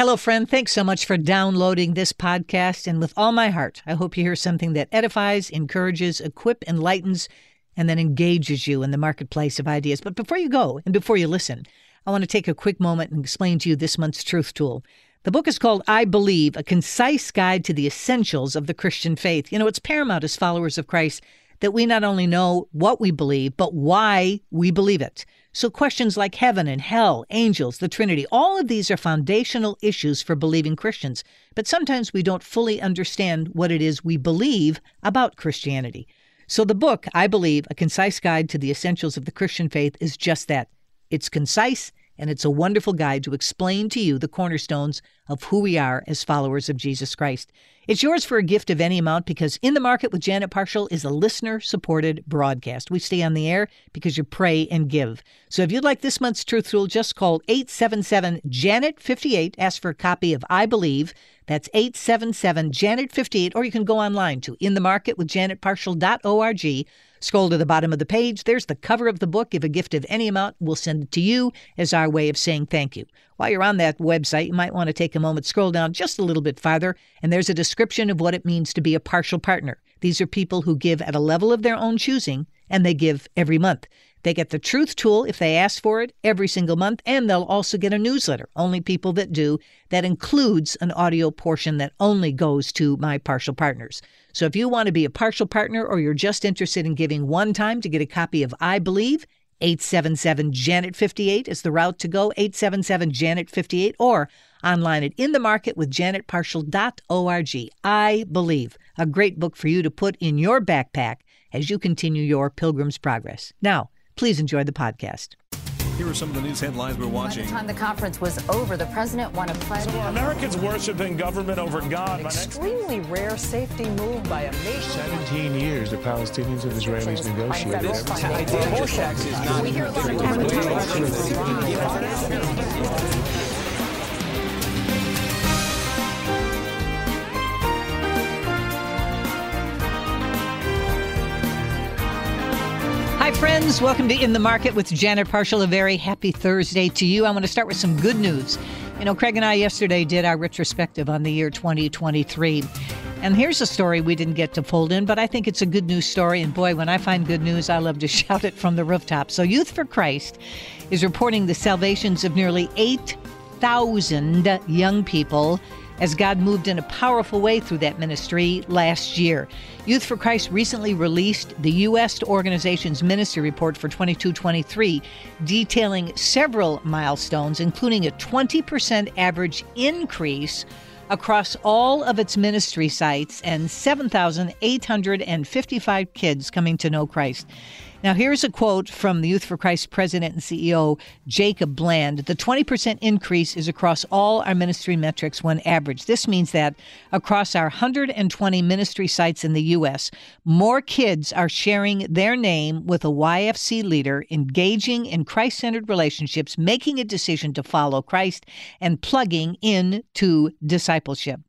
Hello, friend. Thanks so much for downloading this podcast. And with all my heart, I hope you hear something that edifies, encourages, equip, enlightens, and then engages you in the marketplace of ideas. But before you go and before you listen, I want to take a quick moment and explain to you this month's truth tool. The book is called I Believe, a concise guide to the essentials of the Christian faith. You know, it's paramount as followers of Christ that we not only know what we believe, but why we believe it. So, questions like heaven and hell, angels, the Trinity, all of these are foundational issues for believing Christians. But sometimes we don't fully understand what it is we believe about Christianity. So, the book, I Believe, A Concise Guide to the Essentials of the Christian Faith, is just that. It's concise and it's a wonderful guide to explain to you the cornerstones of who we are as followers of Jesus Christ. It's yours for a gift of any amount because In the Market with Janet Parshall is a listener supported broadcast. We stay on the air because you pray and give. So if you'd like this month's Truth Tool, just call 877 Janet 58. Ask for a copy of I Believe. That's 877 Janet 58, or you can go online to inthemarketwithjanetparshall.org Scroll to the bottom of the page. There's the cover of the book. Give a gift of any amount. We'll send it to you as our way of saying thank you. While you're on that website, you might want to take a moment, scroll down just a little bit farther, and there's a description of what it means to be a Parshall partner. These are people who give at a level of their own choosing, and they give every month. They get the Truth Tool if they ask for it every single month, and they'll also get a newsletter. Only people that do. That includes an audio portion that only goes to my Parshall partners. So if you want to be a Parshall partner or you're just interested in giving one time to get a copy of I Believe, 877 Janet 58 is the route to go, 877 Janet 58, or online at inthemarketwithjanetparshall.org. I Believe, a great book for you to put in your backpack as you continue your pilgrim's progress. Now, please enjoy the podcast. Here are some of the news headlines we're watching. By the time the conference was over, the president won a pledge. So Americans worshiping government over God? Extremely rare safety move by a nation. 17 years the Palestinians and Israelis negotiated. We hear a lot of Hi, friends. Welcome to In the Market with Janet Parshall. A very happy Thursday to you. I want to start with some good news. You know, Craig and I yesterday did our retrospective on the year 2023. And here's a story we didn't get to fold in, but I think it's a good news story. And boy, when I find good news, I love to shout it from the rooftop. So, Youth for Christ is reporting the salvations of nearly 8,000 young people as God moved in a powerful way through that ministry last year. Youth for Christ recently released the U.S. organization's ministry report for 22 23, detailing several milestones, including a 20% average increase across all of its ministry sites and 7,855 kids coming to know Christ. Now, here's a quote from the Youth for Christ president and CEO, Jacob Bland. The 20% increase is across all our ministry metrics when averaged. This means that across our 120 ministry sites in the U.S., more kids are sharing their name with a YFC leader, engaging in Christ centered relationships, making a decision to follow Christ, and plugging into discipleship.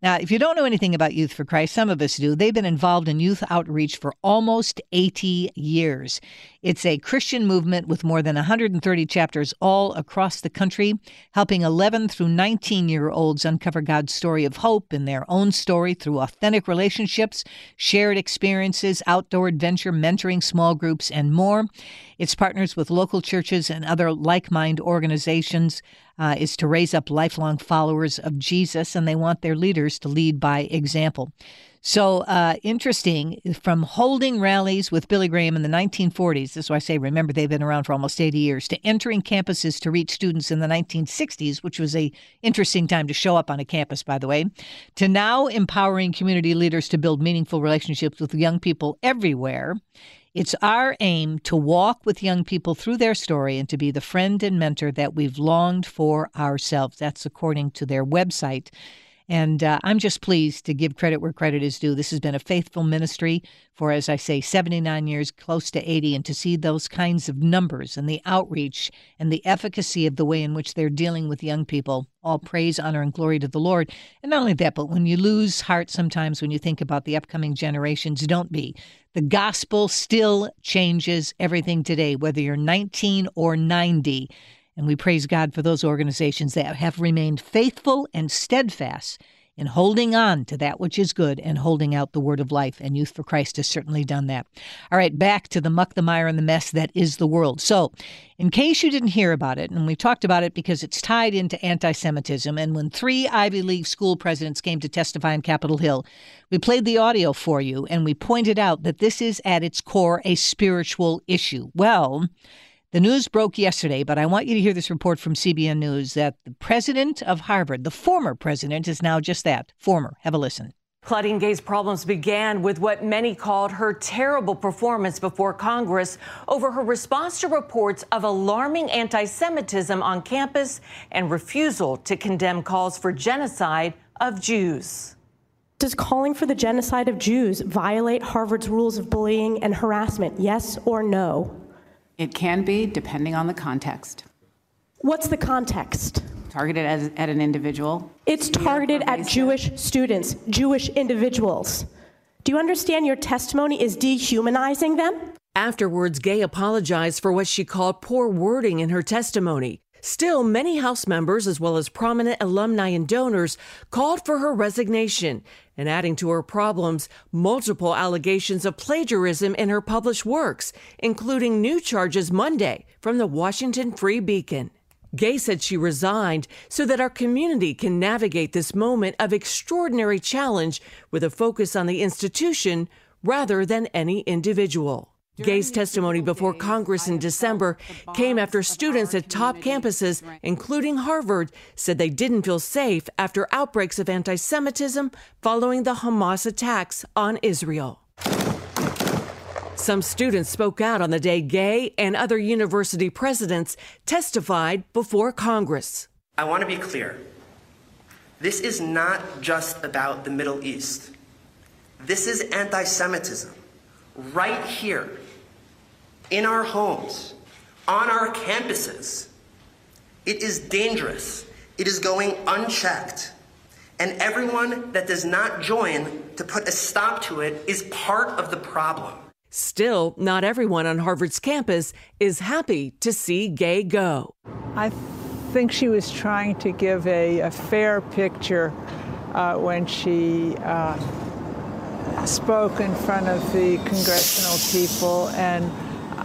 Now, if you don't know anything about Youth for Christ, some of us do. They've been involved in youth outreach for almost 80 years. It's a Christian movement with more than 130 chapters all across the country, helping 11 through 19 year olds uncover God's story of hope in their own story through authentic relationships, shared experiences, outdoor adventure, mentoring small groups, and more. Its partners with local churches and other like minded organizations. Uh, is to raise up lifelong followers of Jesus, and they want their leaders to lead by example. So uh, interesting from holding rallies with Billy Graham in the 1940s. This is why I say, remember, they've been around for almost 80 years, to entering campuses to reach students in the 1960s, which was a interesting time to show up on a campus, by the way, to now empowering community leaders to build meaningful relationships with young people everywhere. It's our aim to walk with young people through their story and to be the friend and mentor that we've longed for ourselves. That's according to their website. And uh, I'm just pleased to give credit where credit is due. This has been a faithful ministry for, as I say, 79 years, close to 80. And to see those kinds of numbers and the outreach and the efficacy of the way in which they're dealing with young people, all praise, honor, and glory to the Lord. And not only that, but when you lose heart sometimes when you think about the upcoming generations, don't be. The gospel still changes everything today, whether you're 19 or 90. And we praise God for those organizations that have remained faithful and steadfast in holding on to that which is good and holding out the word of life. And Youth for Christ has certainly done that. All right, back to the muck, the mire, and the mess that is the world. So, in case you didn't hear about it, and we talked about it because it's tied into anti Semitism, and when three Ivy League school presidents came to testify on Capitol Hill, we played the audio for you and we pointed out that this is at its core a spiritual issue. Well, the news broke yesterday, but I want you to hear this report from CBN News that the president of Harvard, the former president, is now just that former. Have a listen. Claudine Gay's problems began with what many called her terrible performance before Congress over her response to reports of alarming anti Semitism on campus and refusal to condemn calls for genocide of Jews. Does calling for the genocide of Jews violate Harvard's rules of bullying and harassment? Yes or no? It can be, depending on the context. What's the context? Targeted as, at an individual. It's targeted at Jewish students, Jewish individuals. Do you understand your testimony is dehumanizing them? Afterwards, Gay apologized for what she called poor wording in her testimony. Still, many House members, as well as prominent alumni and donors, called for her resignation. And adding to her problems, multiple allegations of plagiarism in her published works, including new charges Monday from the Washington Free Beacon. Gay said she resigned so that our community can navigate this moment of extraordinary challenge with a focus on the institution rather than any individual. Gay's testimony before Congress in December came after students at top campuses, including Harvard, said they didn't feel safe after outbreaks of anti Semitism following the Hamas attacks on Israel. Some students spoke out on the day Gay and other university presidents testified before Congress. I want to be clear. This is not just about the Middle East. This is anti Semitism right here in our homes, on our campuses. It is dangerous. It is going unchecked. And everyone that does not join to put a stop to it is part of the problem. Still, not everyone on Harvard's campus is happy to see Gay go. I think she was trying to give a, a fair picture uh, when she uh, spoke in front of the congressional people and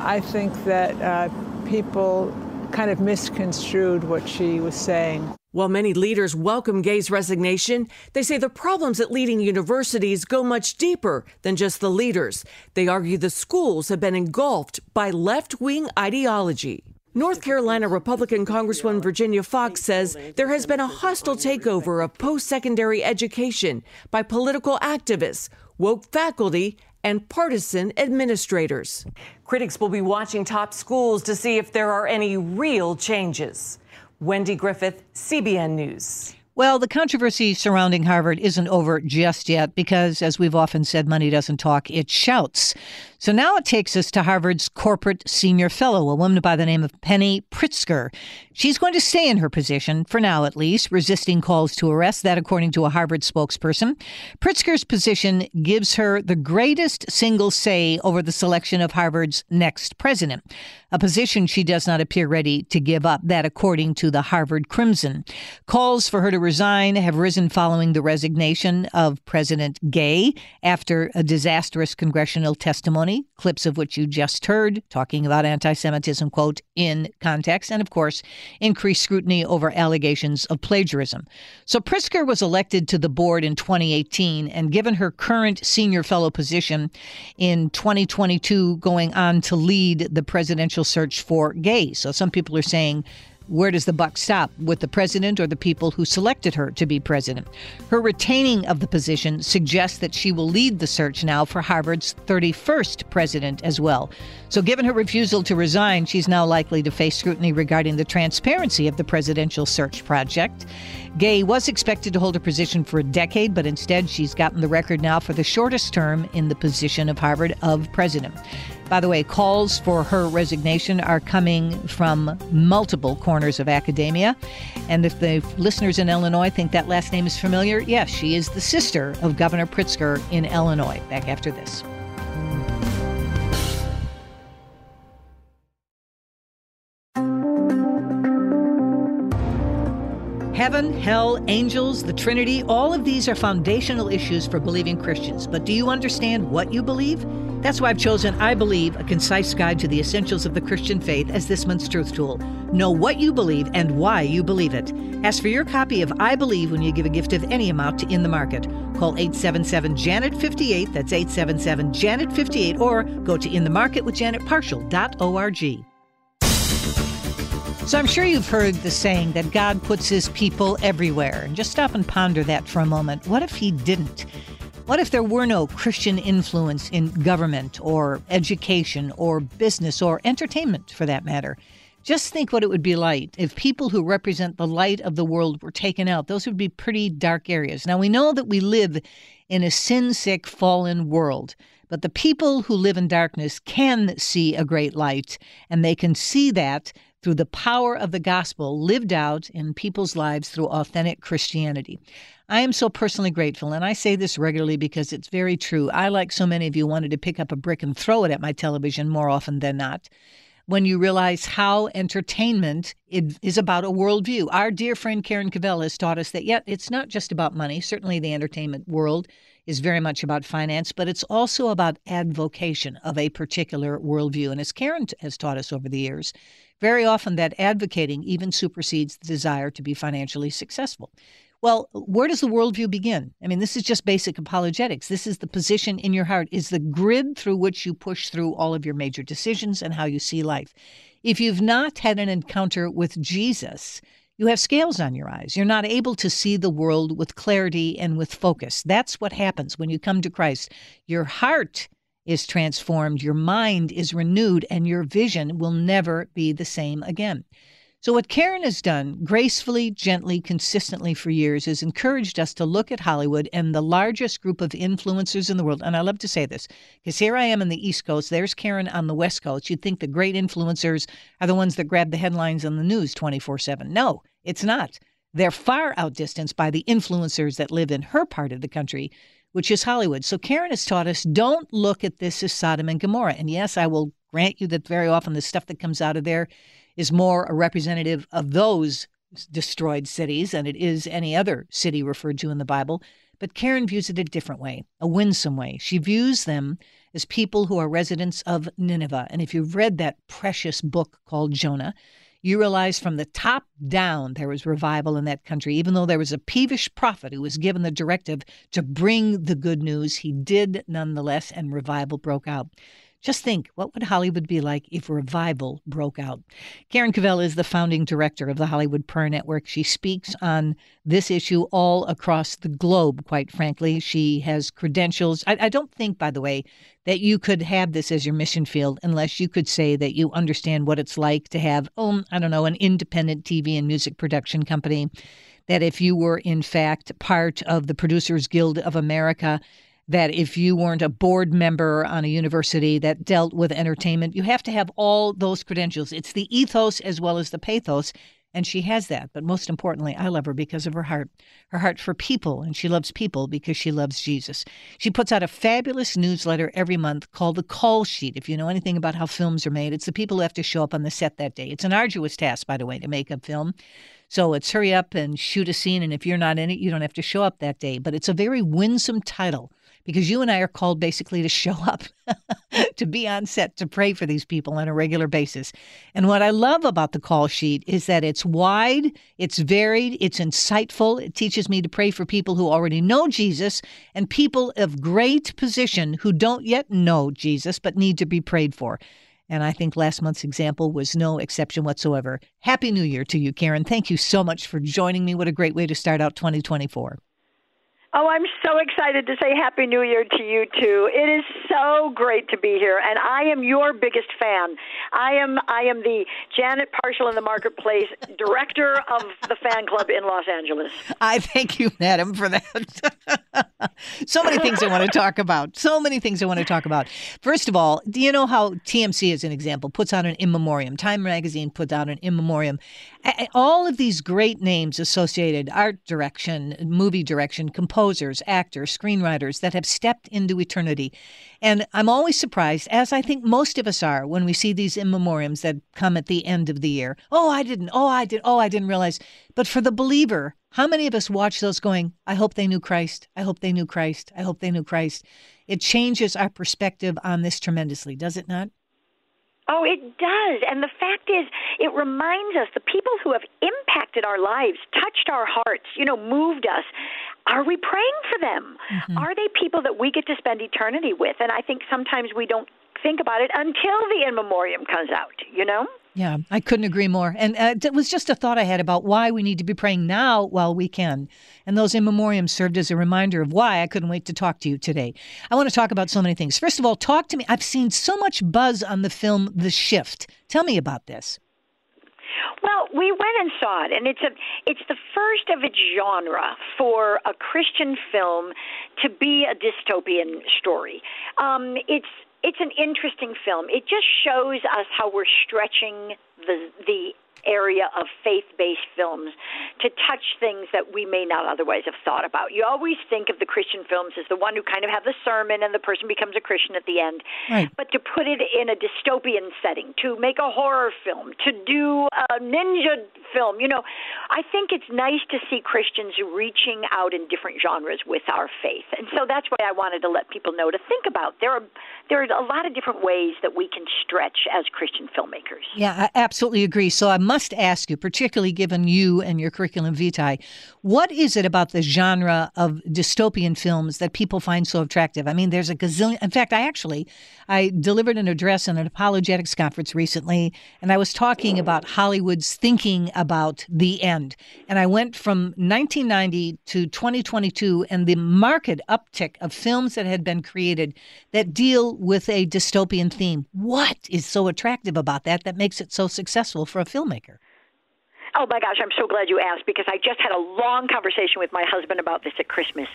I think that uh, people kind of misconstrued what she was saying. While many leaders welcome Gay's resignation, they say the problems at leading universities go much deeper than just the leaders. They argue the schools have been engulfed by left wing ideology. North Carolina Republican Congresswoman Virginia Foxx says there has been a hostile takeover of post secondary education by political activists, woke faculty, and partisan administrators. Critics will be watching top schools to see if there are any real changes. Wendy Griffith, CBN News. Well, the controversy surrounding Harvard isn't over just yet because, as we've often said, money doesn't talk, it shouts. So now it takes us to Harvard's corporate senior fellow, a woman by the name of Penny Pritzker. She's going to stay in her position, for now at least, resisting calls to arrest. That, according to a Harvard spokesperson. Pritzker's position gives her the greatest single say over the selection of Harvard's next president, a position she does not appear ready to give up. That, according to the Harvard Crimson. Calls for her to resign have risen following the resignation of President Gay after a disastrous congressional testimony clips of which you just heard, talking about anti Semitism, quote, in context, and of course, increased scrutiny over allegations of plagiarism. So Pritzker was elected to the board in 2018, and given her current senior fellow position in 2022, going on to lead the presidential search for Gay. So some people are saying where does the buck stop with the president or the people who selected her to be president? Her retaining of the position suggests that she will lead the search now for Harvard's 31st president as well. So, given her refusal to resign, she's now likely to face scrutiny regarding the transparency of the presidential search project. Gay was expected to hold her position for a decade, but instead she's gotten the record now for the shortest term in the position of Harvard of president. By the way, calls for her resignation are coming from multiple corners of academia. And if the listeners in Illinois think that last name is familiar, yes, she is the sister of Governor Pritzker in Illinois. Back after this. Heaven, hell, angels, the Trinity, all of these are foundational issues for believing Christians. But do you understand what you believe? That's why I've chosen I Believe, a concise guide to the essentials of the Christian faith as this month's truth tool. Know what you believe and why you believe it. Ask for your copy of I Believe when you give a gift of any amount to In the Market. Call 877 Janet 58, that's 877 Janet 58, or go to inthemarketwithjanetparshall.org. So I'm sure you've heard the saying that God puts his people everywhere. Just stop and ponder that for a moment. What if he didn't? What if there were no Christian influence in government or education or business or entertainment for that matter? Just think what it would be like if people who represent the light of the world were taken out. Those would be pretty dark areas. Now, we know that we live in a sin sick, fallen world. But the people who live in darkness can see a great light, and they can see that through the power of the gospel lived out in people's lives through authentic Christianity. I am so personally grateful, and I say this regularly because it's very true. I, like so many of you, wanted to pick up a brick and throw it at my television more often than not. When you realize how entertainment is about a worldview. Our dear friend Karen Covell has taught us that, yet, it's not just about money. Certainly, the entertainment world is very much about finance, but it's also about advocation of a particular worldview. And as Karen has taught us over the years, very often, that advocating even supersedes the desire to be financially successful. Well, where does the worldview begin? I mean, this is just basic apologetics. This is the position in your heart, is the grid through which you push through all of your major decisions and how you see life. If you've not had an encounter with Jesus, you have scales on your eyes. You're not able to see the world with clarity and with focus. That's what happens when you come to Christ. Your heart is transformed, your mind is renewed, and your vision will never be the same again. So, what Karen has done gracefully, gently, consistently for years is encouraged us to look at Hollywood and the largest group of influencers in the world. And I love to say this because here I am in the East Coast, there's Karen on the West Coast. You'd think the great influencers are the ones that grab the headlines on the news 24 7. No, it's not. They're far outdistanced by the influencers that live in her part of the country which is Hollywood. So Karen has taught us don't look at this as Sodom and Gomorrah. And yes, I will grant you that very often the stuff that comes out of there is more a representative of those destroyed cities than it is any other city referred to in the Bible. But Karen views it a different way, a winsome way. She views them as people who are residents of Nineveh. And if you've read that precious book called Jonah, you realize from the top down there was revival in that country. Even though there was a peevish prophet who was given the directive to bring the good news, he did nonetheless, and revival broke out. Just think, what would Hollywood be like if revival broke out? Karen Covell is the founding director of the Hollywood Prayer Network. She speaks on this issue all across the globe, quite frankly. She has credentials. I, I don't think, by the way, that you could have this as your mission field unless you could say that you understand what it's like to have, oh, I don't know, an independent TV and music production company that if you were in fact part of the Producers Guild of America, that if you weren't a board member on a university that dealt with entertainment, you have to have all those credentials. It's the ethos as well as the pathos. And she has that. But most importantly, I love her because of her heart, her heart for people. And she loves people because she loves Jesus. She puts out a fabulous newsletter every month called The Call Sheet. If you know anything about how films are made, it's the people who have to show up on the set that day. It's an arduous task, by the way, to make a film. So it's hurry up and shoot a scene. And if you're not in it, you don't have to show up that day. But it's a very winsome title because you and I are called basically to show up, to be on set, to pray for these people on a regular basis. And what I love about the call sheet is that it's wide, it's varied, it's insightful. It teaches me to pray for people who already know Jesus and people of great position who don't yet know Jesus but need to be prayed for. And I think last month's example was no exception whatsoever. Happy New Year to you, Karen. Thank you so much for joining me. What a great way to start out 2024. Oh, I'm so excited to say Happy New Year to you too. It is so great to be here, and I am your biggest fan. I am I am the Janet Parshall in the Marketplace director of the fan club in Los Angeles. I thank you, madam, for that. so many things I want to talk about. So many things I want to talk about. First of all, do you know how TMC, as an example, puts out an in memoriam? Time Magazine puts out an in memoriam. All of these great names associated art direction, movie direction, composers, actors, screenwriters that have stepped into eternity. And I'm always surprised, as I think most of us are, when we see these in memoriams that come at the end of the year. Oh, I didn't. Oh, I did. Oh, I didn't realize. But for the believer, how many of us watch those going, I hope they knew Christ. I hope they knew Christ. I hope they knew Christ. It changes our perspective on this tremendously, does it not? Oh, it does. And the fact is, it reminds us the people who have impacted our lives, touched our hearts, you know, moved us. Are we praying for them? Mm-hmm. Are they people that we get to spend eternity with? And I think sometimes we don't think about it until the in memoriam comes out, you know? Yeah, I couldn't agree more. And uh, it was just a thought I had about why we need to be praying now while we can. And those in memoriam served as a reminder of why I couldn't wait to talk to you today. I want to talk about so many things. First of all, talk to me. I've seen so much buzz on the film The Shift. Tell me about this. Well, we went and saw it, and it's a it's the first of its genre for a Christian film to be a dystopian story. Um, it's it's an interesting film. It just shows us how we're stretching the the area of faith based films to touch things that we may not otherwise have thought about. You always think of the Christian films as the one who kind of have the sermon and the person becomes a Christian at the end. Right. But to put it in a dystopian setting, to make a horror film, to do a ninja film, you know, I think it's nice to see Christians reaching out in different genres with our faith. And so that's why I wanted to let people know to think about. There are there are a lot of different ways that we can stretch as Christian filmmakers. Yeah, I absolutely agree. So I must ask you, particularly given you and your curriculum vitae, what is it about the genre of dystopian films that people find so attractive? I mean, there's a gazillion. In fact, I actually I delivered an address in an apologetics conference recently, and I was talking about Hollywood's thinking about the end. And I went from 1990 to 2022, and the market uptick of films that had been created that deal with a dystopian theme. What is so attractive about that that makes it so successful for a filmmaker? Oh my gosh, I'm so glad you asked because I just had a long conversation with my husband about this at Christmas.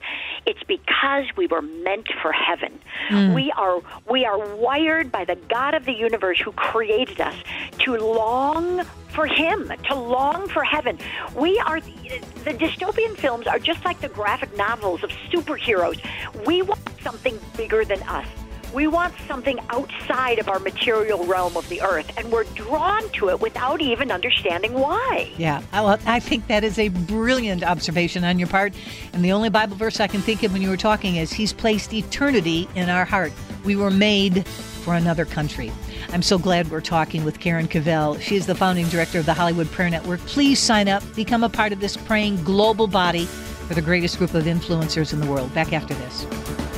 It's because we were meant for heaven. Mm. We are we are wired by the God of the universe who created us to long for him, to long for heaven. We are the dystopian films are just like the graphic novels of superheroes. We want something bigger than us. We want something outside of our material realm of the earth, and we're drawn to it without even understanding why. Yeah, I, I think that is a brilliant observation on your part. And the only Bible verse I can think of when you were talking is He's placed eternity in our heart. We were made for another country. I'm so glad we're talking with Karen Covell. She is the founding director of the Hollywood Prayer Network. Please sign up, become a part of this praying global body for the greatest group of influencers in the world. Back after this.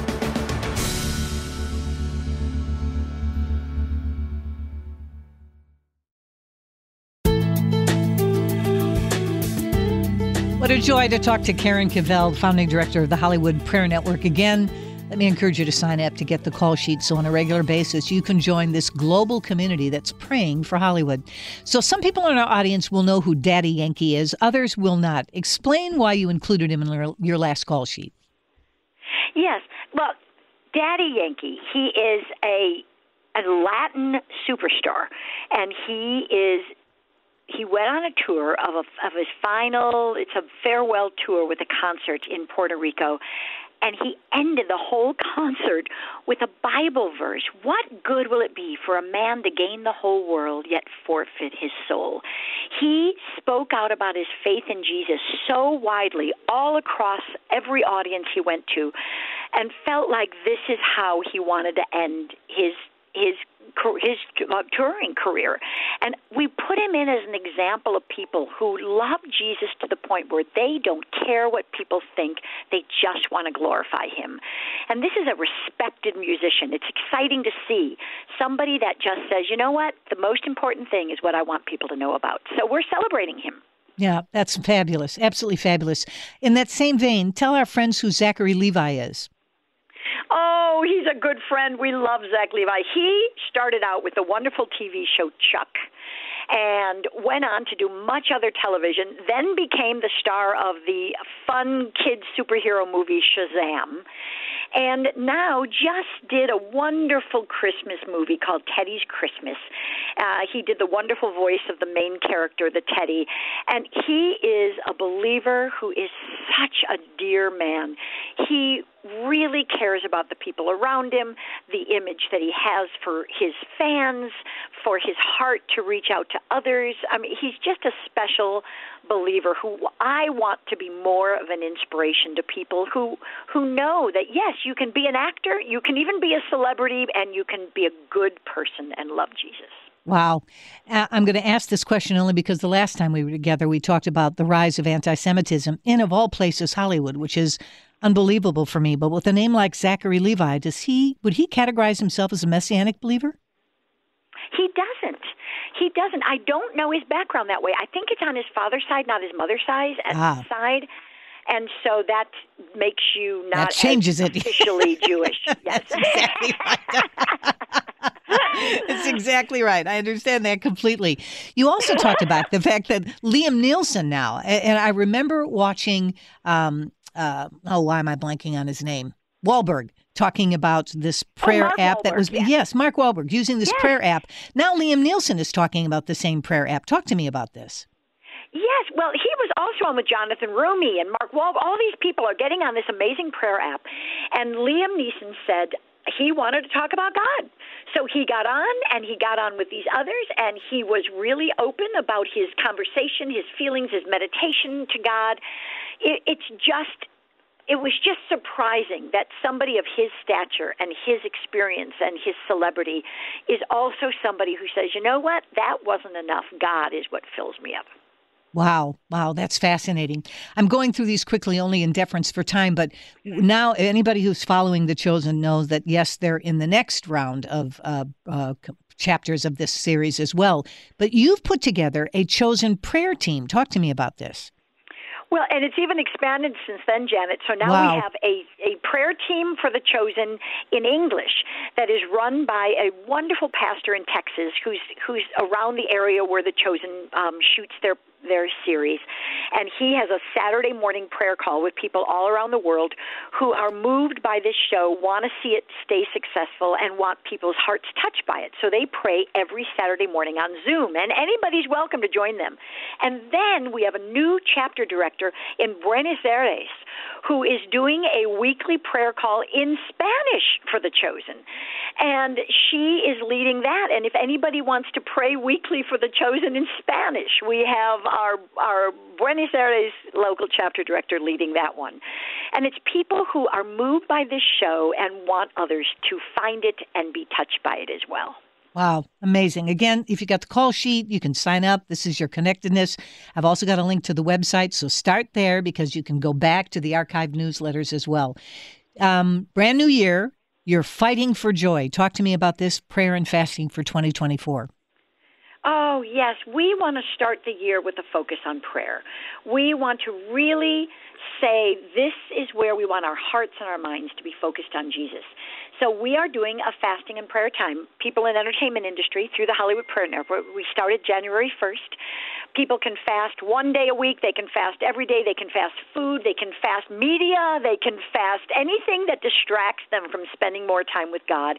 What a joy to talk to Karen Covell, founding director of the Hollywood Prayer Network. Again, let me encourage you to sign up to get the call sheet so on a regular basis you can join this global community that's praying for Hollywood. So, some people in our audience will know who Daddy Yankee is, others will not. Explain why you included him in your last call sheet. Yes. Well, Daddy Yankee, he is a a Latin superstar, and he is he went on a tour of a, of his final it's a farewell tour with a concert in Puerto Rico and he ended the whole concert with a Bible verse. What good will it be for a man to gain the whole world yet forfeit his soul? He spoke out about his faith in Jesus so widely all across every audience he went to and felt like this is how he wanted to end his his his uh, touring career. And we put him in as an example of people who love Jesus to the point where they don't care what people think, they just want to glorify him. And this is a respected musician. It's exciting to see somebody that just says, you know what, the most important thing is what I want people to know about. So we're celebrating him. Yeah, that's fabulous. Absolutely fabulous. In that same vein, tell our friends who Zachary Levi is. Oh, he's a good friend. We love Zach Levi. He started out with the wonderful TV show Chuck. and went on to do much other television, then became the star of the fun kid superhero movie Shazam and now just did a wonderful Christmas movie called Teddy's Christmas. Uh, he did the wonderful voice of the main character, the Teddy, and he is a believer who is such a dear man. He really cares about the people around him, the image that he has for his fans, for his heart to reach out to others. I mean, he's just a special believer who I want to be more of an inspiration to people who who know that yes, you can be an actor, you can even be a celebrity and you can be a good person and love Jesus. Wow. Uh, I'm going to ask this question only because the last time we were together, we talked about the rise of anti Semitism in, of all places, Hollywood, which is unbelievable for me. But with a name like Zachary Levi, does he would he categorize himself as a messianic believer? He doesn't. He doesn't. I don't know his background that way. I think it's on his father's side, not his mother's side. Ah. side. And so that makes you not That changes it. officially Jewish. Yes. That's exactly right. That's exactly right. I understand that completely. You also talked about the fact that Liam Neeson now, and I remember watching, um, uh, oh, why am I blanking on his name? Wahlberg talking about this prayer Oh, app that was, yes. yes, Mark Wahlberg using this Yes. prayer app. Now Liam Neeson is talking about the same prayer app. Talk to me about this. Yes, well, he was also on with Jonathan Roumie and Mark Wahlberg. All these people are getting on this amazing prayer app, and Liam Neeson said he wanted to talk about God. So he got on, and he got on with these others, and he was really open about his conversation, his feelings, his meditation to God. It, it's just it was just surprising that somebody of his stature and his experience and his celebrity is also somebody who says, you know what, that wasn't enough. God is what fills me up. Wow, wow, that's fascinating. I'm going through these quickly only in deference for time, but now anybody who's following The Chosen knows that yes, they're in the next round of uh, uh, chapters of this series as well. But you've put together a Chosen prayer team. Talk to me about this. Well, and it's even expanded since then, Janet. So now Wow. we have a, a prayer team for the chosen in English that is run by a wonderful pastor in Texas who's who's around the area where the chosen um, shoots their their series, and he has a Saturday morning prayer call with people all around the world who are moved by this show, want to see it stay successful, and want people's hearts touched by it. So they pray every Saturday morning on Zoom, and anybody's welcome to join them. And then we have a new chapter director in Buenos Aires who is doing a weekly prayer call in Spanish for the chosen. And she is leading that. And if anybody wants to pray weekly for the chosen in Spanish, we have our our Buenos Aires local chapter director leading that one. And it's people who are moved by this show and want others to find it and be touched by it as well. Wow, amazing. Again, if you got the call sheet, you can sign up. This is your connectedness. I've also got a link to the website, so start there because you can go back to the archived newsletters as well. Um, brand new year, you're fighting for joy. Talk to me about this prayer and fasting for 2024. Oh, yes. We want to start the year with a focus on prayer. We want to really say this is where we want our hearts and our minds to be focused on Jesus. So we are doing a fasting and prayer time. People in entertainment industry through the Hollywood Prayer Network. We started January 1st. People can fast one day a week. They can fast every day. They can fast food. They can fast media. They can fast anything that distracts them from spending more time with God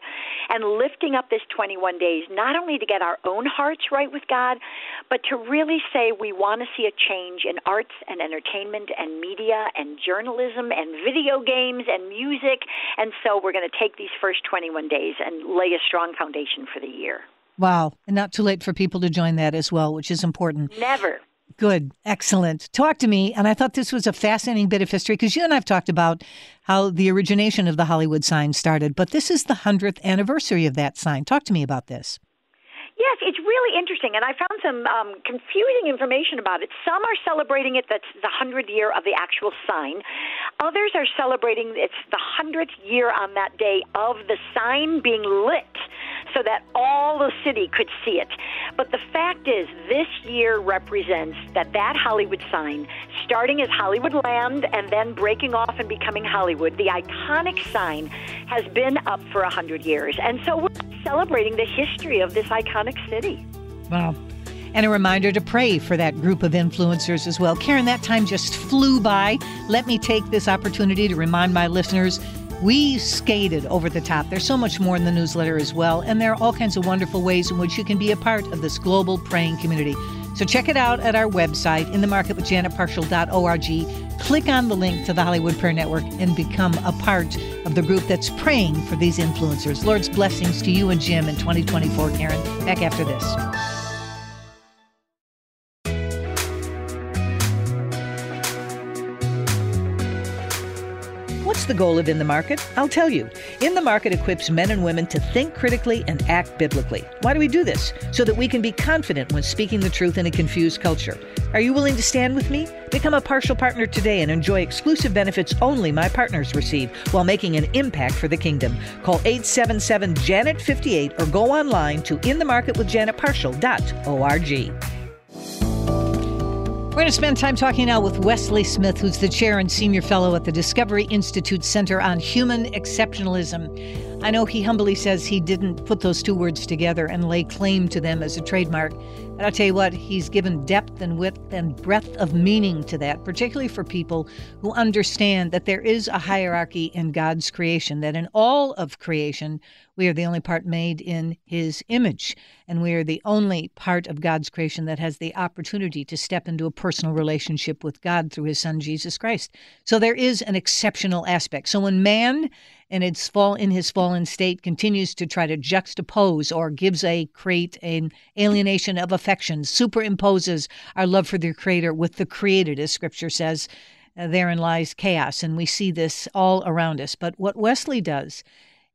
and lifting up this 21 days, not only to get our own hearts right with God, but to really say we want to see a change in arts and entertainment and media and journalism and video games and music. And so we're going to take these first 21 days and lay a strong foundation for the year. Wow, and not too late for people to join that as well, which is important. Never. Good, excellent. Talk to me. And I thought this was a fascinating bit of history because you and I've talked about how the origination of the Hollywood sign started, but this is the 100th anniversary of that sign. Talk to me about this. Yes, it's really interesting, and I found some um, confusing information about it. Some are celebrating it that's the 100th year of the actual sign. Others are celebrating it's the 100th year on that day of the sign being lit so that all the city could see it. But the fact is, this year represents that that Hollywood sign, starting as Hollywood Land and then breaking off and becoming Hollywood, the iconic sign has been up for 100 years. And so we're celebrating the history of this iconic city. Wow. And a reminder to pray for that group of influencers as well. Karen, that time just flew by. Let me take this opportunity to remind my listeners we skated over the top. There's so much more in the newsletter as well, and there are all kinds of wonderful ways in which you can be a part of this global praying community. So check it out at our website, inthemarketwithjanetparshall.org. Click on the link to the Hollywood Prayer Network and become a part of the group that's praying for these influencers. Lord's blessings to you and Jim in 2024, Karen. Back after this. What's the goal of In the Market? I'll tell you. In the Market equips men and women to think critically and act biblically. Why do we do this? So that we can be confident when speaking the truth in a confused culture. Are you willing to stand with me? Become a Parshall partner today and enjoy exclusive benefits only my partners receive while making an impact for the kingdom. Call 877 Janet 58 or go online to inthemarketwithjanetparshall.org. We're going to spend time talking now with Wesley Smith, who's the chair and senior fellow at the Discovery Institute Center on Human Exceptionalism. I know he humbly says he didn't put those two words together and lay claim to them as a trademark. But I'll tell you what, he's given depth and width and breadth of meaning to that, particularly for people who understand that there is a hierarchy in God's creation, that in all of creation, we are the only part made in his image. And we are the only part of God's creation that has the opportunity to step into a personal relationship with God through his son, Jesus Christ. So there is an exceptional aspect. So when man and its fall in his fallen state continues to try to juxtapose or gives a create an alienation of affection, superimposes our love for the creator with the created, as scripture says, uh, therein lies chaos. And we see this all around us. But what Wesley does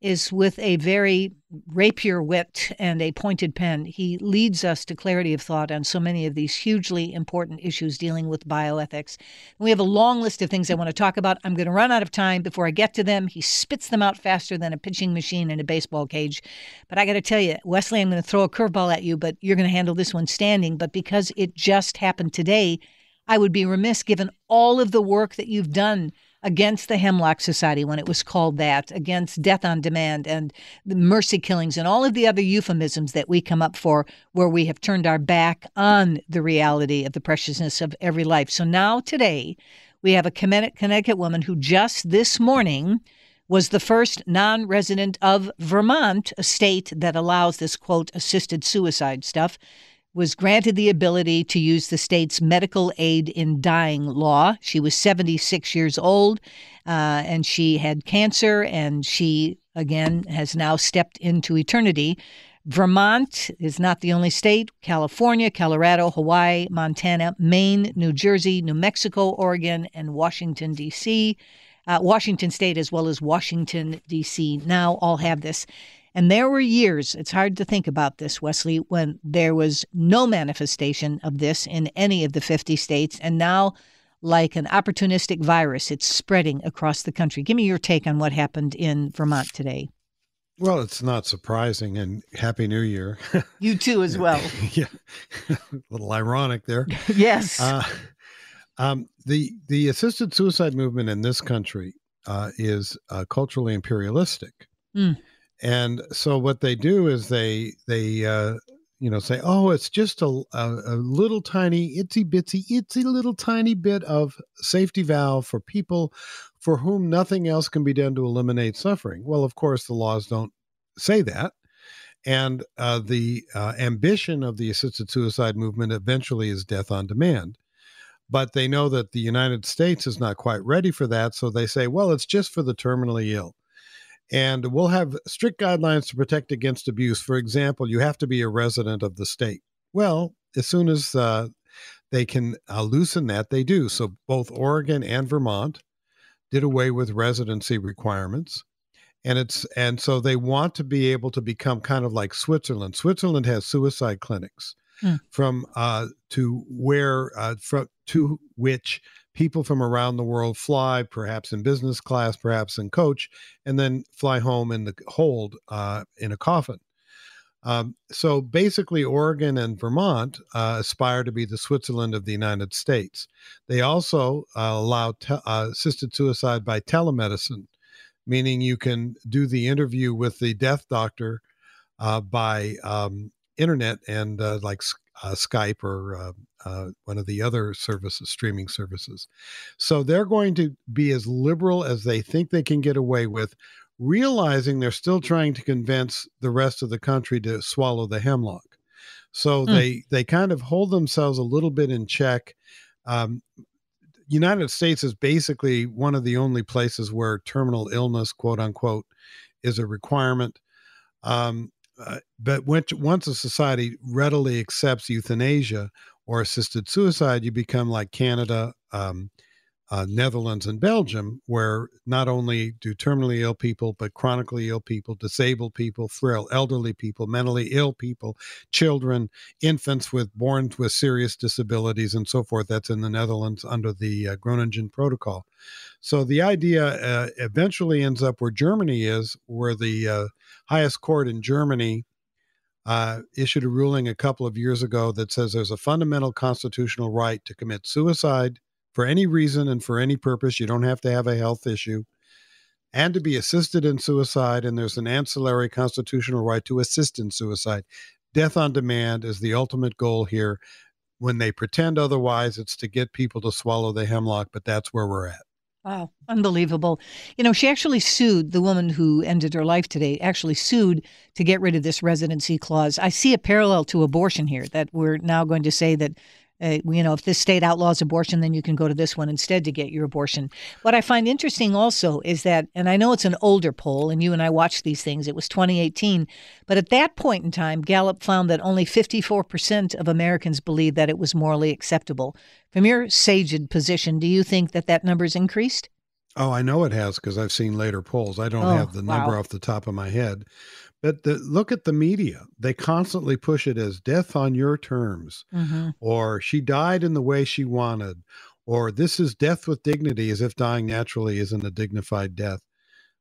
is with a very rapier wit and a pointed pen. He leads us to clarity of thought on so many of these hugely important issues dealing with bioethics. We have a long list of things I want to talk about. I'm going to run out of time before I get to them. He spits them out faster than a pitching machine in a baseball cage. But I got to tell you, Wesley, I'm going to throw a curveball at you, but you're going to handle this one standing. But because it just happened today, I would be remiss given all of the work that you've done against the Hemlock Society when it was called that, against death on demand and the mercy killings and all of the other euphemisms that we come up for where we have turned our back on the reality of the preciousness of every life. So now, today, we have a Connecticut woman who just this morning was the first non resident of Vermont, a state that allows this quote assisted suicide stuff was granted the ability to use the state's medical aid in dying law. She was 76 years old uh, and she had cancer, and she, again, has now stepped into eternity. Vermont is not the only state. California, Colorado, Hawaii, Montana, Maine, New Jersey, New Mexico, Oregon, and Washington, D.C. Uh, Washington State, as well as Washington, D.C., now all have this. And there were years, it's hard to think about this, Wesley, when there was no manifestation of this in any of the 50 states. And now, like an opportunistic virus, it's spreading across the country. Give me your take on what happened in Vermont today. Well, it's not surprising, and Happy New Year. you too, as well. yeah, a little ironic there. yes. Uh, um, the the assisted suicide movement in this country uh, is uh, culturally imperialistic. Mm. And so what they do is they they uh, you know say, oh, it's just a, a, a little tiny itsy bitsy itsy little tiny bit of safety valve for people for whom nothing else can be done to eliminate suffering. Well, of course, the laws don't say that. And uh, the uh, ambition of the assisted suicide movement eventually is death on demand. But they know that the United States is not quite ready for that. So they say, well, it's just for the terminally ill and we'll have strict guidelines to protect against abuse. For example, you have to be a resident of the state. Well, as soon as uh, they can uh, loosen that, they do. So both Oregon and Vermont did away with residency requirements. And it's and so they want to be able to become kind of like Switzerland. Switzerland has suicide clinics mm. from uh, to where uh, from to which people from around the world fly, perhaps in business class, perhaps in coach, and then fly home in the hold uh, in a coffin. Um, so basically, Oregon and Vermont uh, aspire to be the Switzerland of the United States. They also uh, allow te- uh, assisted suicide by telemedicine, meaning you can do the interview with the death doctor uh, by um, internet and uh, like uh, Skype or uh, uh, one of the other services, streaming services. So they're going to be as liberal as they think they can get away with, realizing they're still trying to convince the rest of the country to swallow the hemlock. So mm. they they kind of hold themselves a little bit in check. Um, United States is basically one of the only places where terminal illness, quote unquote, is a requirement. Um, uh, but once, once a society readily accepts euthanasia or assisted suicide, you become like Canada, um, uh, Netherlands, and Belgium, where not only do terminally ill people, but chronically ill people, disabled people, frail elderly people, mentally ill people, children, infants with born with serious disabilities, and so forth. That's in the Netherlands under the uh, Groningen Protocol. So the idea uh, eventually ends up where Germany is, where the uh, highest court in Germany uh, issued a ruling a couple of years ago that says there's a fundamental constitutional right to commit suicide for any reason and for any purpose. You don't have to have a health issue. And to be assisted in suicide. And there's an ancillary constitutional right to assist in suicide. Death on demand is the ultimate goal here. When they pretend otherwise, it's to get people to swallow the hemlock, but that's where we're at. Wow, unbelievable. You know, she actually sued the woman who ended her life today, actually sued to get rid of this residency clause. I see a parallel to abortion here that we're now going to say that uh, you know, if this state outlaws abortion, then you can go to this one instead to get your abortion. What I find interesting also is that, and I know it's an older poll, and you and I watched these things, it was 2018, but at that point in time, Gallup found that only 54% of Americans believed that it was morally acceptable. From your saged position, do you think that that number's increased? Oh, I know it has because I've seen later polls. I don't oh, have the number wow. off the top of my head. But the, look at the media. They constantly push it as death on your terms, mm-hmm. or she died in the way she wanted, or this is death with dignity, as if dying naturally isn't a dignified death.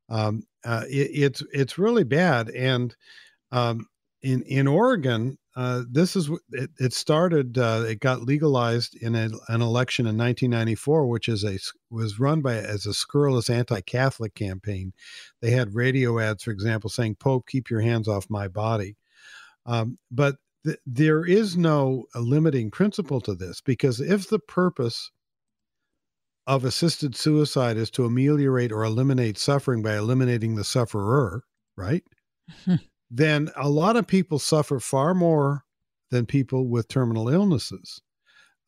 Um, uh, it, it's it's really bad. And um, in in Oregon, uh, this is it, it started. Uh, it got legalized in a, an election in 1994, which is a was run by as a scurrilous anti-Catholic campaign. They had radio ads, for example, saying "Pope, keep your hands off my body." Um, but th- there is no limiting principle to this because if the purpose of assisted suicide is to ameliorate or eliminate suffering by eliminating the sufferer, right? then a lot of people suffer far more than people with terminal illnesses.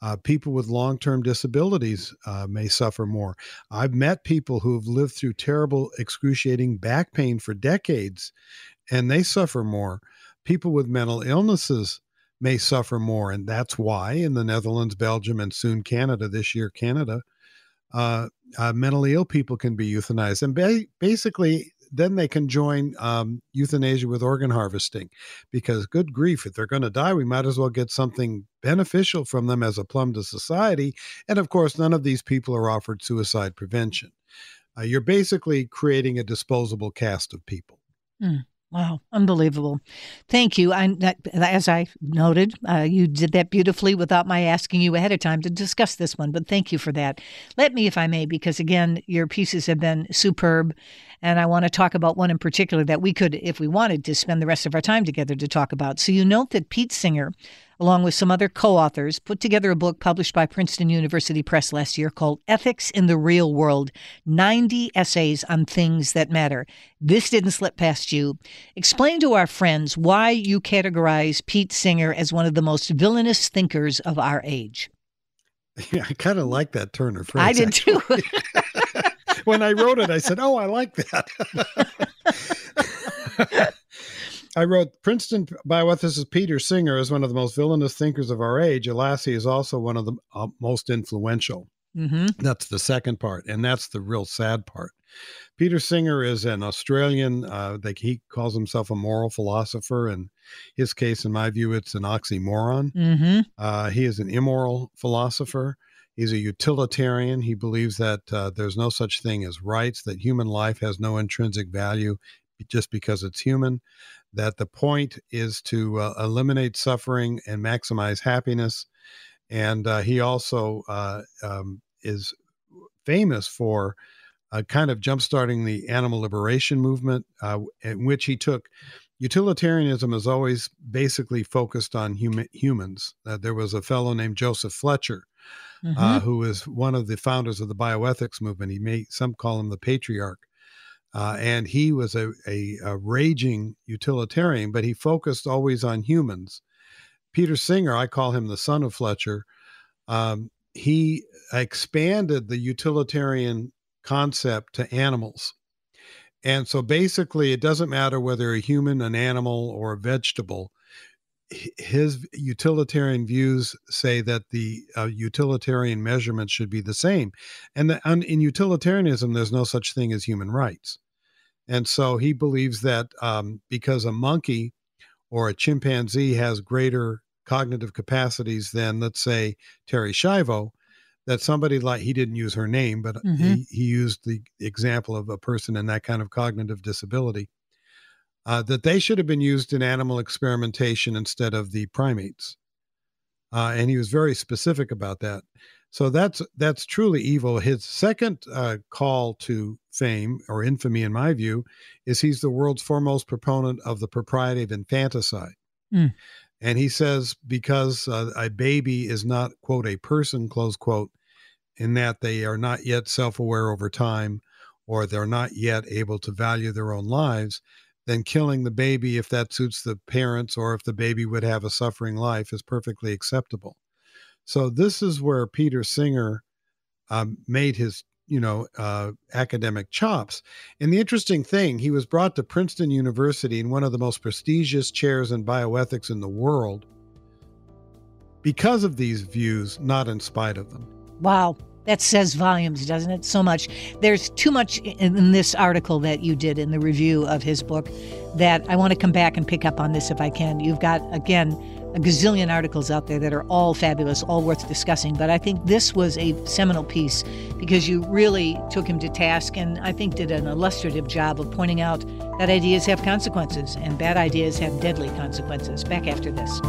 Uh, people with long term disabilities uh, may suffer more. I've met people who've lived through terrible, excruciating back pain for decades, and they suffer more. People with mental illnesses may suffer more. And that's why in the Netherlands, Belgium, and soon Canada, this year, Canada, uh, uh mentally ill people can be euthanized. And ba- basically, then they can join um, euthanasia with organ harvesting because good grief if they're going to die we might as well get something beneficial from them as a plum to society and of course none of these people are offered suicide prevention uh, you're basically creating a disposable caste of people mm. Wow, unbelievable. Thank you. I, as I noted, uh, you did that beautifully without my asking you ahead of time to discuss this one, but thank you for that. Let me, if I may, because again, your pieces have been superb. And I want to talk about one in particular that we could, if we wanted to, spend the rest of our time together to talk about. So you note that Pete Singer along with some other co authors, put together a book published by Princeton University Press last year called Ethics in the Real World 90 Essays on Things That Matter. This didn't slip past you. Explain to our friends why you categorize Pete Singer as one of the most villainous thinkers of our age. Yeah, I kind of like that turn of phrase. I did too. when I wrote it, I said, "Oh, I like that." I wrote Princeton bioethicist Peter Singer is one of the most villainous thinkers of our age. Alas, he is also one of the uh, most influential. Mm-hmm. That's the second part, and that's the real sad part. Peter Singer is an Australian. Uh, like he calls himself a moral philosopher. In his case, in my view, it's an oxymoron. Mm-hmm. Uh, he is an immoral philosopher. He's a utilitarian. He believes that uh, there's no such thing as rights, that human life has no intrinsic value just because it's human that the point is to uh, eliminate suffering and maximize happiness. And uh, he also uh, um, is famous for uh, kind of jumpstarting the animal liberation movement, uh, in which he took utilitarianism is always basically focused on hum- humans. Uh, there was a fellow named Joseph Fletcher, mm-hmm. uh, who was one of the founders of the bioethics movement. He may some call him the patriarch, uh, and he was a, a, a, raging utilitarian, but he focused always on humans. Peter Singer, I call him the son of Fletcher. Um, he expanded the utilitarian concept to animals. And so basically, it doesn't matter whether a human, an animal, or a vegetable. His utilitarian views say that the uh, utilitarian measurements should be the same. And, the, in utilitarianism, there's no such thing as human rights. And so he believes that um, because a monkey or a chimpanzee has greater cognitive capacities than, let's say, Terri Schiavo, that somebody like he didn't use her name, but mm-hmm. he, he used the example of a person in that kind of cognitive disability, uh, that they should have been used in animal experimentation instead of the primates. Uh, and he was very specific about that. So that's that's truly evil. His second uh, call to fame or infamy, in my view, is he's the world's foremost proponent of the propriety of infanticide. Mm. And he says because uh, a baby is not quote a person close quote, in that they are not yet self aware over time or they're not yet able to value their own lives, then killing the baby, if that suits the parents or if the baby would have a suffering life, is perfectly acceptable. So, this is where Peter Singer um, made his you know uh, academic chops. And the interesting thing he was brought to princeton university in one of the most prestigious chairs in bioethics in the world because of these views not in spite of them. Wow that says volumes, doesn't it? So much. There's too much in this article that you did in the review of his book that I want to come back and pick up on this if I can. You've got, again, a gazillion articles out there that are all fabulous, all worth discussing. But I think this was a seminal piece because you really took him to task and I think did an illustrative job of pointing out that ideas have consequences and bad ideas have deadly consequences. Back after this.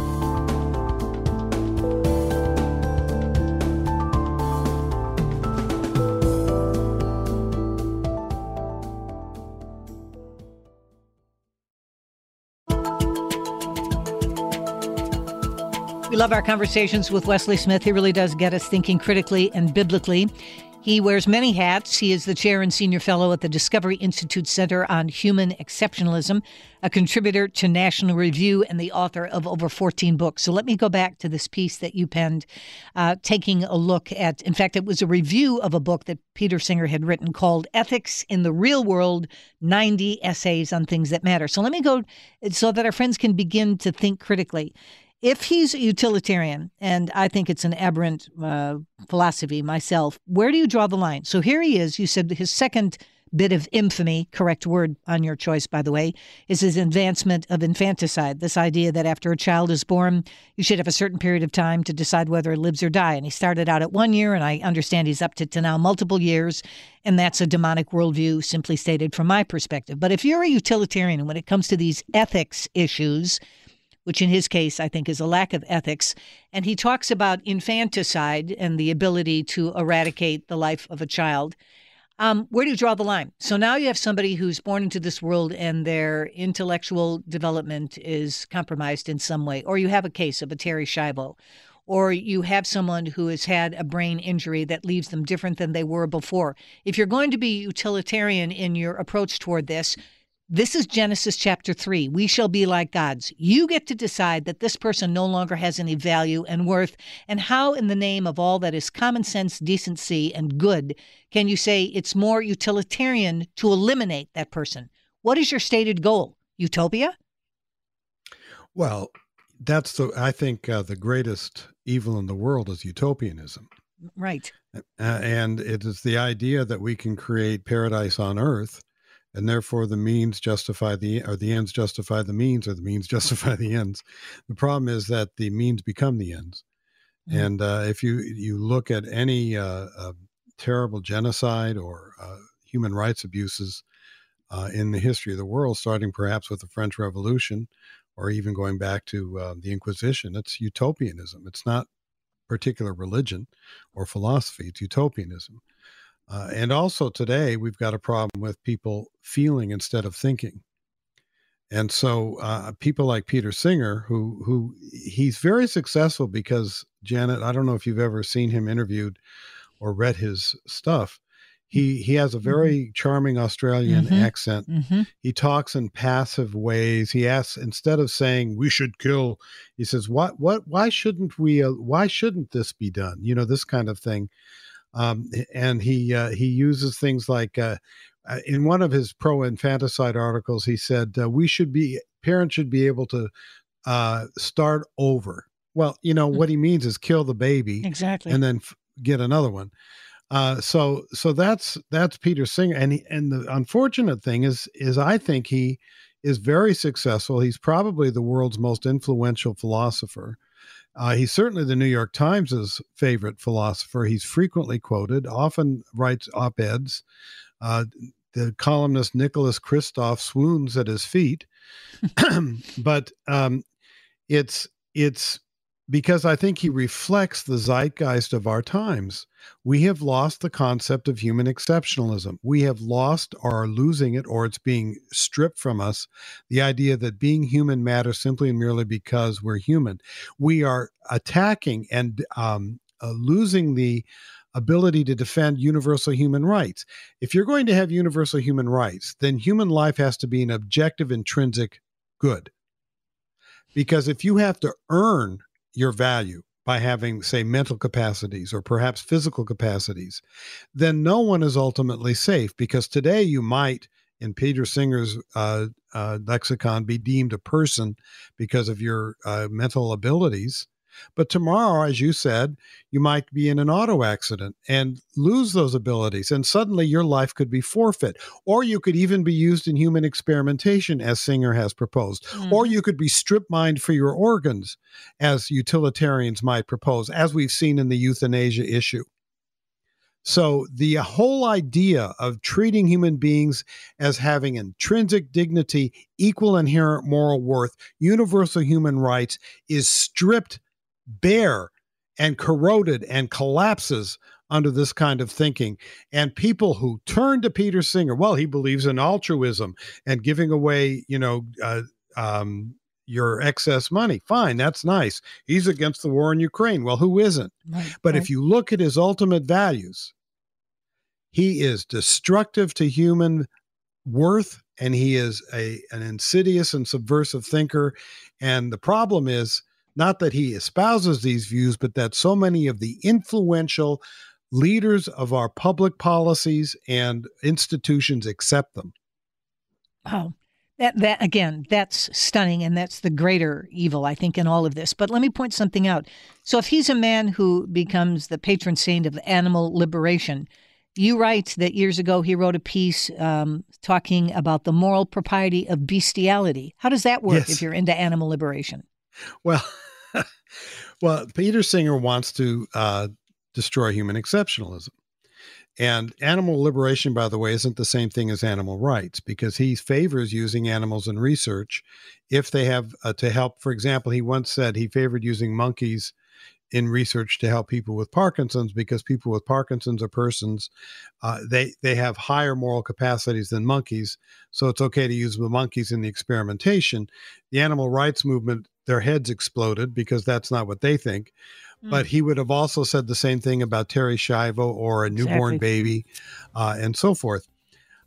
Love our conversations with Wesley Smith. He really does get us thinking critically and biblically. He wears many hats. He is the chair and senior fellow at the Discovery Institute Center on Human Exceptionalism, a contributor to National Review, and the author of over 14 books. So let me go back to this piece that you penned, uh, taking a look at, in fact, it was a review of a book that Peter Singer had written called Ethics in the Real World 90 Essays on Things That Matter. So let me go so that our friends can begin to think critically if he's a utilitarian, and I think it's an aberrant uh, philosophy myself, where do you draw the line? So here he is. You said his second bit of infamy, correct word on your choice, by the way, is his advancement of infanticide. This idea that after a child is born, you should have a certain period of time to decide whether it lives or die. And he started out at one year, and I understand he's up to, to now multiple years. And that's a demonic worldview, simply stated from my perspective. But if you're a utilitarian, when it comes to these ethics issues, which in his case I think is a lack of ethics. And he talks about infanticide and the ability to eradicate the life of a child. Um, where do you draw the line? So now you have somebody who's born into this world and their intellectual development is compromised in some way, or you have a case of a Terri Schiavo, or you have someone who has had a brain injury that leaves them different than they were before. If you're going to be utilitarian in your approach toward this, this is Genesis chapter 3. We shall be like gods. You get to decide that this person no longer has any value and worth. And how, in the name of all that is common sense, decency, and good, can you say it's more utilitarian to eliminate that person? What is your stated goal? Utopia? Well, that's the, I think, uh, the greatest evil in the world is utopianism. Right. Uh, and it is the idea that we can create paradise on earth and therefore the means justify the or the ends justify the means or the means justify the ends. The problem is that the means become the ends. Mm-hmm. and uh, if you you look at any uh, uh, terrible genocide or uh, human rights abuses uh, in the history of the world starting perhaps with the french revolution or even going back to uh, the inquisition it's utopianism. It's not particular religion or philosophy it's utopianism Uh, and also today, we've got a problem with people feeling instead of thinking. And so, uh, people like Peter Singer, who who he's very successful because Janet, I don't know if you've ever seen him interviewed or read his stuff. He he has a Mm-hmm. very charming Australian Mhm. accent. Mhm. He talks in passive ways. He asks instead of saying we should kill, he says what what why shouldn't we uh, why shouldn't this be done? You know this kind of thing. Um, and he uh, he uses things like uh, uh, in one of his pro infanticide articles, he said uh, we should be parents should be able to uh, start over. Well, you know what he means is kill the baby Exactly. and then f- get another one. Uh, so so that's that's Peter Singer, and he, and the unfortunate thing is is I think he is very successful. He's probably the world's most influential philosopher. Uh, he's certainly the New York Times' favorite philosopher. He's frequently quoted, often writes op eds. Uh, the columnist Nicholas Kristof swoons at his feet. but um, it's it's because I think he reflects the zeitgeist of our times. We have lost the concept of human exceptionalism. We have lost or are losing it, or it's being stripped from us the idea that being human matters simply and merely because we're human. We are attacking and um, uh, losing the ability to defend universal human rights. If you're going to have universal human rights, then human life has to be an objective, intrinsic good. Because if you have to earn your value by having, say, mental capacities or perhaps physical capacities, then no one is ultimately safe. Because today you might, in Peter Singer's uh, uh, lexicon, be deemed a person because of your uh, mental abilities. But tomorrow, as you said, you might be in an auto accident and lose those abilities, and suddenly your life could be forfeit. Or you could even be used in human experimentation, as Singer has proposed. Or mm-hmm. you could be strip mined for your organs, as utilitarians might propose, as we've seen in the euthanasia issue. So, the whole idea of treating human beings as having intrinsic dignity, equal inherent moral worth, universal human rights is stripped bare and corroded and collapses under this kind of thinking. And people who turn to Peter Singer, well, he believes in altruism and giving away, you know, uh, um, your excess money. Fine, that's nice. He's against the war in Ukraine. Well, who isn't? Right, But right. if you look at his ultimate values, he is destructive to human worth and he is a an insidious and subversive thinker. And the problem is not that he espouses these views, but that so many of the influential leaders of our public policies and institutions accept them. Wow. That that again, that's stunning and that's the greater evil I think in all of this. But let me point something out. So if he's a man who becomes the patron saint of animal liberation, you write that years ago he wrote a piece um, talking about the moral propriety of bestiality. How does that work Yes. if you're into animal liberation? Well, well, Peter Singer wants to uh, destroy human exceptionalism. And animal liberation, by the way, isn't the same thing as animal rights because he favors using animals in research if they have uh, to help. For example, he once said he favored using monkeys in research to help people with Parkinson's because people with Parkinson's are persons uh, they they have higher moral capacities than monkeys, so it's okay to use the monkeys in the experimentation. The animal rights movement, their heads exploded because that's not what they think. But he would have also said the same thing about Terri Schiavo or a newborn Exactly. baby, uh, and so forth.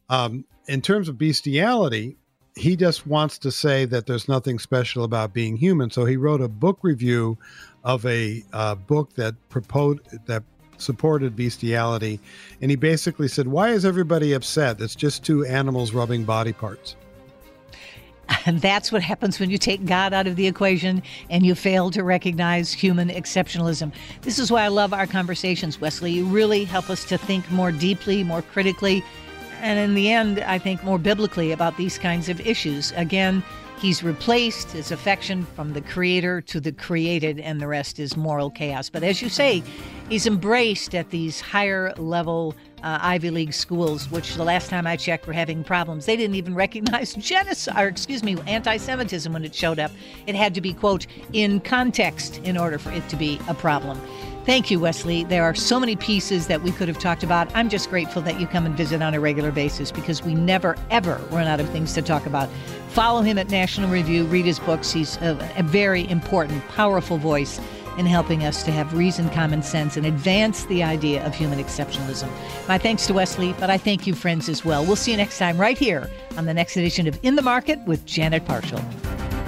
Um, in terms of bestiality, he just wants to say that there's nothing special about being human. So he wrote a book review of a uh, book that proposed that supported bestiality, and he basically said, "Why is everybody upset? It's just two animals rubbing body parts." And that's what happens when you take God out of the equation and you fail to recognize human exceptionalism. This is why I love our conversations, Wesley. You really help us to think more deeply, more critically, and in the end, I think more biblically about these kinds of issues. Again, he's replaced his affection from the creator to the created, and the rest is moral chaos. But as you say, he's embraced at these higher level uh, Ivy League schools, which the last time I checked were having problems. They didn't even recognize genocide, or excuse me, anti-Semitism when it showed up. It had to be quote in context in order for it to be a problem. Thank you, Wesley. There are so many pieces that we could have talked about. I'm just grateful that you come and visit on a regular basis because we never, ever run out of things to talk about. Follow him at National Review, read his books. He's a, a very important, powerful voice in helping us to have reason, common sense, and advance the idea of human exceptionalism. My thanks to Wesley, but I thank you, friends, as well. We'll see you next time right here on the next edition of In the Market with Janet Parshall.